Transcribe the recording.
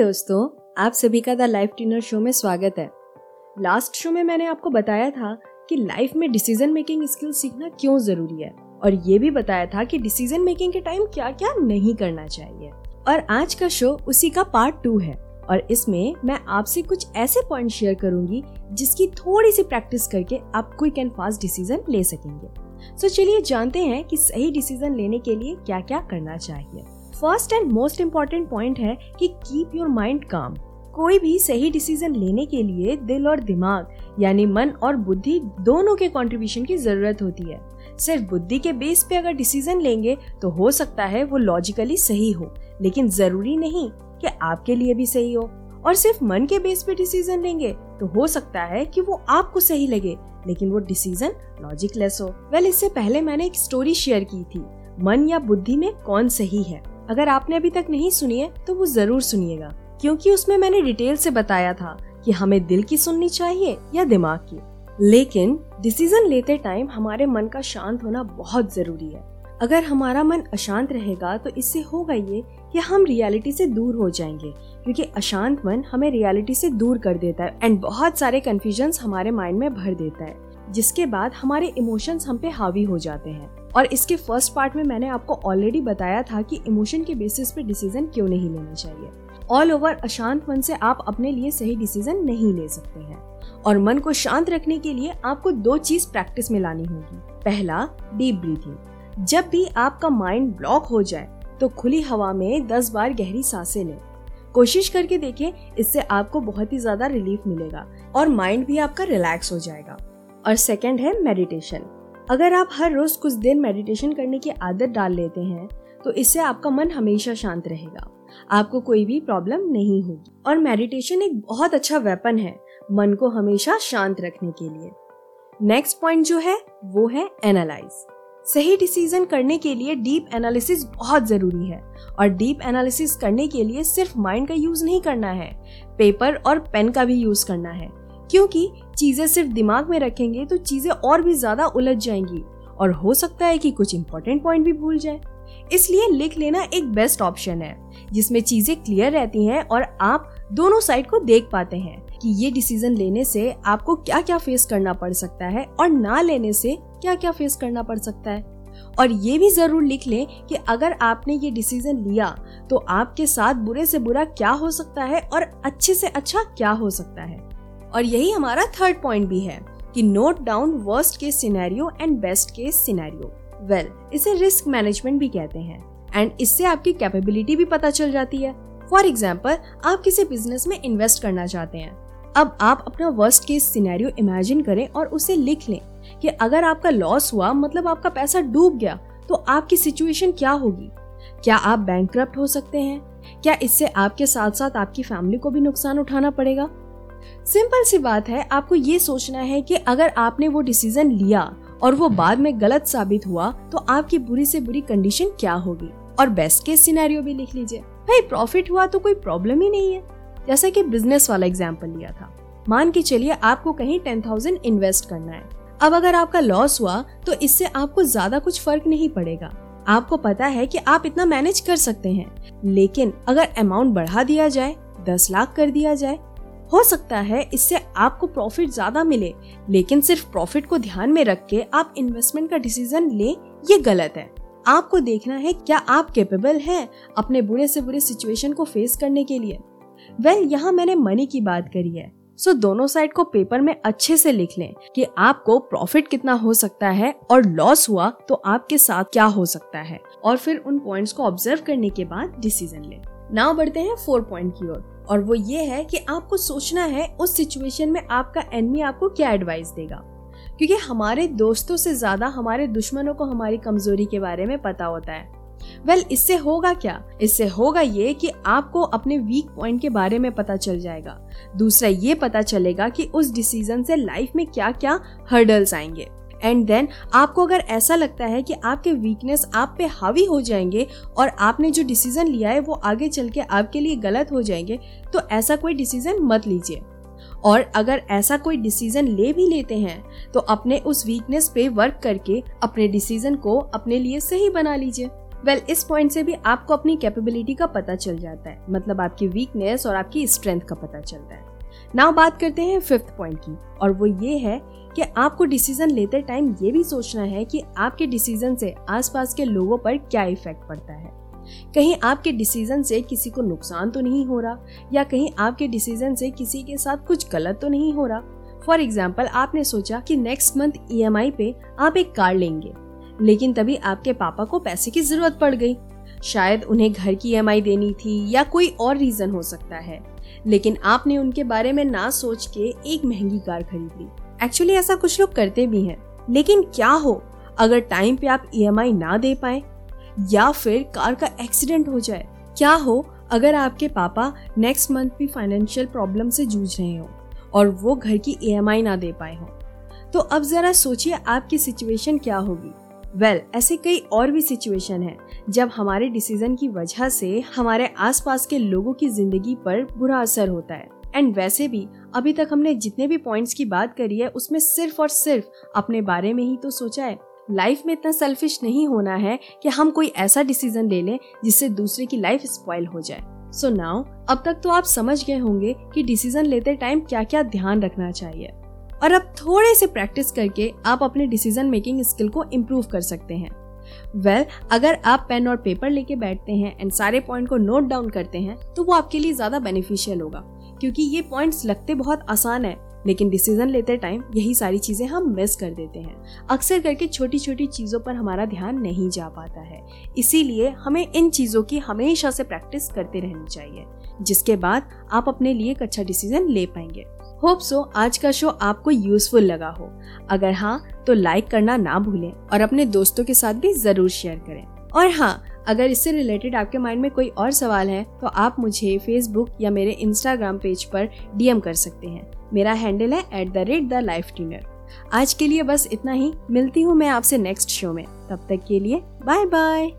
दोस्तों, आप सभी का द लाइफ ट्यूनर शो में स्वागत है। लास्ट शो में मैंने आपको बताया था कि लाइफ में डिसीज़न मेकिंग स्किल सीखना क्यों ज़रूरी है, और ये भी बताया था कि डिसीज़न मेकिंग के टाइम क्या क्या नहीं करना चाहिए। और आज का शो उसी का पार्ट टू है, और इसमें मैं आपसे कुछ ऐसे पॉइंट शेयर करूँगी जिसकी थोड़ी सी प्रैक्टिस करके आप क्विक एंड फास्ट डिसीज़न ले सकेंगे। सो चलिए जानते हैं कि सही डिसीज़न लेने के लिए क्या क्या करना चाहिए। First and most important point है कि कीप योर माइंड काम। कोई भी सही डिसीज़न लेने के लिए दिल और दिमाग, यानी मन और बुद्धि दोनों के कंट्रीब्यूशन की ज़रूरत होती है। सिर्फ़ बुद्धि के बेस पे अगर डिसीज़न लेंगे तो हो सकता है वो लॉजिकली सही हो। लेकिन ज़रूरी नहीं कि आपके लिए भी सही हो। और सिर्फ़ मन के बेस पे डिसीज़न लेंगे तो हो सकता है कि वो आपको सही लगे, लेकिन वो डिसीज़न लॉजिकलेस हो। वेल इससे पहले मैंने एक स्टोरी शेयर की थी। मन या बुद्धि में कौन सही है? अगर आपने अभी तक नहीं सुनी है तो वो ज़रूर सुनिएगा, क्योंकि उसमें मैंने डिटेल से बताया था कि हमें दिल की सुननी चाहिए या दिमाग की। लेकिन डिसीज़न लेते टाइम हमारे मन का शांत होना बहुत ज़रूरी है। अगर हमारा मन अशांत रहेगा तो इससे होगा ये कि हम रियलिटी से दूर हो जाएँगे, क्योंकि अशांत मन हमें रियलिटी से दूर कर देता है एंड बहुत सारे कंफ्यूजन हमारे माइंड में भर देता है, जिसके बाद हमारे इमोशंस हम पे हावी हो जाते हैं। और इसके फ़र्स्ट पार्ट में मैंने आपको ऑलरेडी बताया था कि इमोशन के बेसिस पे डिसीज़न क्यों नहीं लेना चाहिए। ऑल ओवर अशांत मन से आप अपने लिए सही डिसीज़न नहीं ले सकते हैं। और मन को शांत रखने के लिए आपको दो चीज़ प्रैक्टिस में लानी होगी। पहला डीप ब्रीथिंग जब भी आपका माइंड ब्लॉक हो जाए तो खुली हवा में दस बार गहरी साँसें लें। कोशिश करके देखें, इससे आपको बहुत ही ज़्यादा रिलीफ मिलेगा और माइंड भी आपका रिलैक्स हो जाएगा। और सेकंड है मेडिटेशन अगर आप हर रोज कुछ देर मेडिटेशन करने की आदत डाल लेते हैं तो इससे आपका मन हमेशा शांत रहेगा। आपको कोई भी प्रॉब्लम नहीं होगी। और मेडिटेशन एक बहुत अच्छा वेपन है, मन को हमेशा शांत रखने के लिए। नेक्स्ट पॉइंट जो है, वो है एनालाइज सही डिसीज़न करने के लिए डीप एनालिसिस बहुत ज़रूरी है। और डीप एनालिसिस करने के लिए सिर्फ़ माइंड का यूज़ नहीं करना है पेपर और पेन का भी यूज़ करना है। क्योंकि चीज़ें सिर्फ़ दिमाग में रखेंगे तो चीज़ें और भी ज़्यादा उलझ जाएँगी। और हो सकता है कि कुछ इंपॉर्टेंट पॉइंट भी भूल जाए। इसलिए लिख लेना एक बेस्ट ऑप्शन है, जिसमें चीज़ें क्लियर रहती हैं और आप दोनों साइड को देख पाते हैं कि ये डिसीज़न लेने से आपको क्या क्या फेस करना पड़ सकता है और ना लेने से क्या क्या फेस करना पड़ सकता है। और ये भी ज़रूर लिख लें कि अगर आपने ये डिसीज़न लिया तो आपके साथ बुरे से बुरा क्या हो सकता है और अच्छे से अच्छा क्या हो सकता है। और यही हमारा थर्ड पॉइंट भी है कि note down worst case scenario and best case scenario well इसे रिस्क मैनेजमेंट भी कहते हैं। एंड इससे आपकी कैपेबिलिटी भी पता चल जाती है। फॉर एग्ज़ाम्पल आप किसी बिज़नेस में इन्वेस्ट करना चाहते हैं। अब आप अपना वर्स्ट केस सिनेरियो इमेजिन करें और उसे लिख लें कि अगर आपका लॉस हुआ मतलब आपका पैसा डूब गया तो आपकी सिचुएशन क्या होगी? क्या आप बैंक हो सकते हैं? क्या इससे आपके साथ साथ आपकी फैमिली को भी नुकसान उठाना पड़ेगा? सिंपल सी बात है, आपको ये सोचना है कि अगर आपने वो डिसीज़न लिया और वो बाद में गलत साबित हुआ तो आपकी बुरी से बुरी कंडीशन क्या होगी? और बेस्ट केस सिनेरियो भी लिख लीजिए। भाई प्रॉफिट हुआ तो कोई प्रॉब्लम ही नहीं है। जैसा कि बिज़नेस वाला एग्ज़ाम्पल लिया था। मान के चलिए आपको कहीं टेन थाउज़ेंड इन्वेस्ट करना है। अब अगर आपका लॉस हुआ तो इससे आपको ज़्यादा कुछ फ़र्क नहीं पड़ेगा। आपको पता है कि आप इतना मैनेज कर सकते हैं। लेकिन अगर अमाउंट बढ़ा दिया जाए, दस लाख कर दिया जाए हो सकता है इससे आपको प्रॉफिट ज़्यादा मिले लेकिन सिर्फ़ प्रॉफिट को ध्यान में रख के आप इन्वेस्टमेंट का डिसीज़न ले ये गलत है। आपको देखना है क्या आप केपेबल हैं अपने बुरे से बुरे सिचुएशन को फेस करने के लिए। वेल well, यहाँ मैंने मनी की बात करी है। सो so, दोनों साइड को पेपर में अच्छे से लिख लें कि आपको प्रॉफिट कितना हो सकता है और लॉस हुआ तो आपके साथ क्या हो सकता है। और फिर उन पॉइंट्स को ऑब्ज़र्व करने के बाद डिसीज़न लें। नाउ बढ़ते हैं फोर पॉइंट की ओर। और वो ये है कि आपको सोचना है उस सिचुएशन में आपका एनमी आपको क्या एडवाइस देगा। क्योंकि हमारे दोस्तों से ज़्यादा हमारे दुश्मनों को हमारी कमज़ोरी के बारे में पता होता है। वेल well, इससे होगा क्या? इससे होगा ये कि आपको अपने वीक पॉइंट के बारे में पता चल जाएगा। दूसरा ये पता चलेगा कि उस डिसीज़न से लाइफ में क्या क्या हर्डल्स आएँगे। एंड देन आपको अगर ऐसा लगता है कि आपके वीकनेस आप पे हावी हो जाएँगे और आपने जो डिसीज़न लिया है वो आगे चल के आपके लिए गलत हो जाएँगे तो ऐसा कोई डिसीज़न मत लीजिए। और अगर ऐसा कोई डिसीज़न ले भी लेते हैं तो अपने उस वीकनेस पे वर्क करके अपने डिसीज़न को अपने लिए सही बना लीजिए। वेल well, इस पॉइंट से भी आपको अपनी कैपेबिलिटी का पता चल जाता है मतलब आपकी वीकनेस और आपकी स्ट्रेंथ का पता चलता है। नाउ बात करते हैं फिफ्थ पॉइंट की और वो ये है कि आपको डिसीज़न लेते टाइम ये भी सोचना है कि आपके डिसीज़न से आसपास के लोगों पर क्या इफ़ेक्ट पड़ता है? कहीं आपके डिसीज़न से किसी को नुकसान तो नहीं हो रहा, या कहीं आपके डिसीज़न से किसी के साथ कुछ गलत तो नहीं हो रहा? फॉर एग्ज़ाम्पल आपने सोचा कि नेक्स्ट मंथ ईएमआई पे आप एक कार लेंगे, लेकिन तभी आपके पापा को पैसे की ज़रूरत पड़ गई। शायद उन्हें घर की ईएमआई देनी थी या कोई और रीजन हो सकता है, लेकिन आपने उनके बारे में ना सोच के एक महँगी कार खरीद ली। एक्चुअली ऐसा कुछ लोग करते भी हैं। लेकिन क्या हो अगर टाइम पे आप ईएमआई ना दे पाए या फिर कार का एक्सीडेंट हो जाए क्या हो अगर आपके पापा नेक्स्ट मंथ भी फाइनेंशियल प्रॉब्लम से जूझ रहे हो और वो घर की ईएमआई ना दे पाए हो तो अब जरा सोचिए आपकी सिचुएशन क्या होगी। वेल well, ऐसे कई और भी सिचुएशन है जब हमारे डिसीज़न की वजह से हमारे आसपास के लोगों की ज़िंदगी पर बुरा असर होता है। एंड वैसे भी अभी तक हमने जितने भी पॉइंट्स की बात करी है उसमें सिर्फ़ और सिर्फ़ अपने बारे में ही तो सोचा है। लाइफ में इतना सेल्फिश नहीं होना है कि हम कोई ऐसा डिसीज़न ले लें जिससे दूसरे की लाइफ स्पॉइल हो जाए। सो so नाउ अब तक तो आप समझ गए होंगे कि डिसीज़न लेते टाइम क्या क्या ध्यान रखना चाहिए। और अब थोड़े से प्रैक्टिस करके आप अपने डिसीज़न मेकिंग स्किल को इम्प्रूव कर सकते हैं। वेल well, अगर आप पेन और पेपर लेके बैठते हैं एंड सारे पॉइंट को नोट डाउन करते हैं तो वो आपके लिए ज़्यादा बेनिफिशियल होगा। क्योंकि ये पॉइंट्स लगते बहुत आसान है, लेकिन डिसीज़न लेते टाइम यही सारी चीज़ें हम मिस कर देते हैं। अक्सर करके छोटी छोटी चीज़ों पर हमारा ध्यान नहीं जा पाता है। इसीलिए हमें इन चीज़ों की हमेशा से प्रैक्टिस करते रहनी चाहिए, जिसके बाद आप अपने लिए एक अच्छा डिसीज़न ले पाएँगे। होप सो आज का शो आपको यूजफुल लगा हो। अगर हाँ तो लाइक करना ना भूलें और अपने दोस्तों के साथ भी ज़रूर शेयर करें। और हाँ अगर इससे रिलेटेड आपके माइंड में कोई और सवाल है तो आप मुझे फेसबुक या मेरे इंस्टाग्राम पेज पर डीएम कर सकते हैं। मेरा हैंडल है at the rate the life tuner आज के लिए बस इतना ही। मिलती हूँ मैं आपसे नेक्स्ट शो में। तब तक के लिए बाय बाय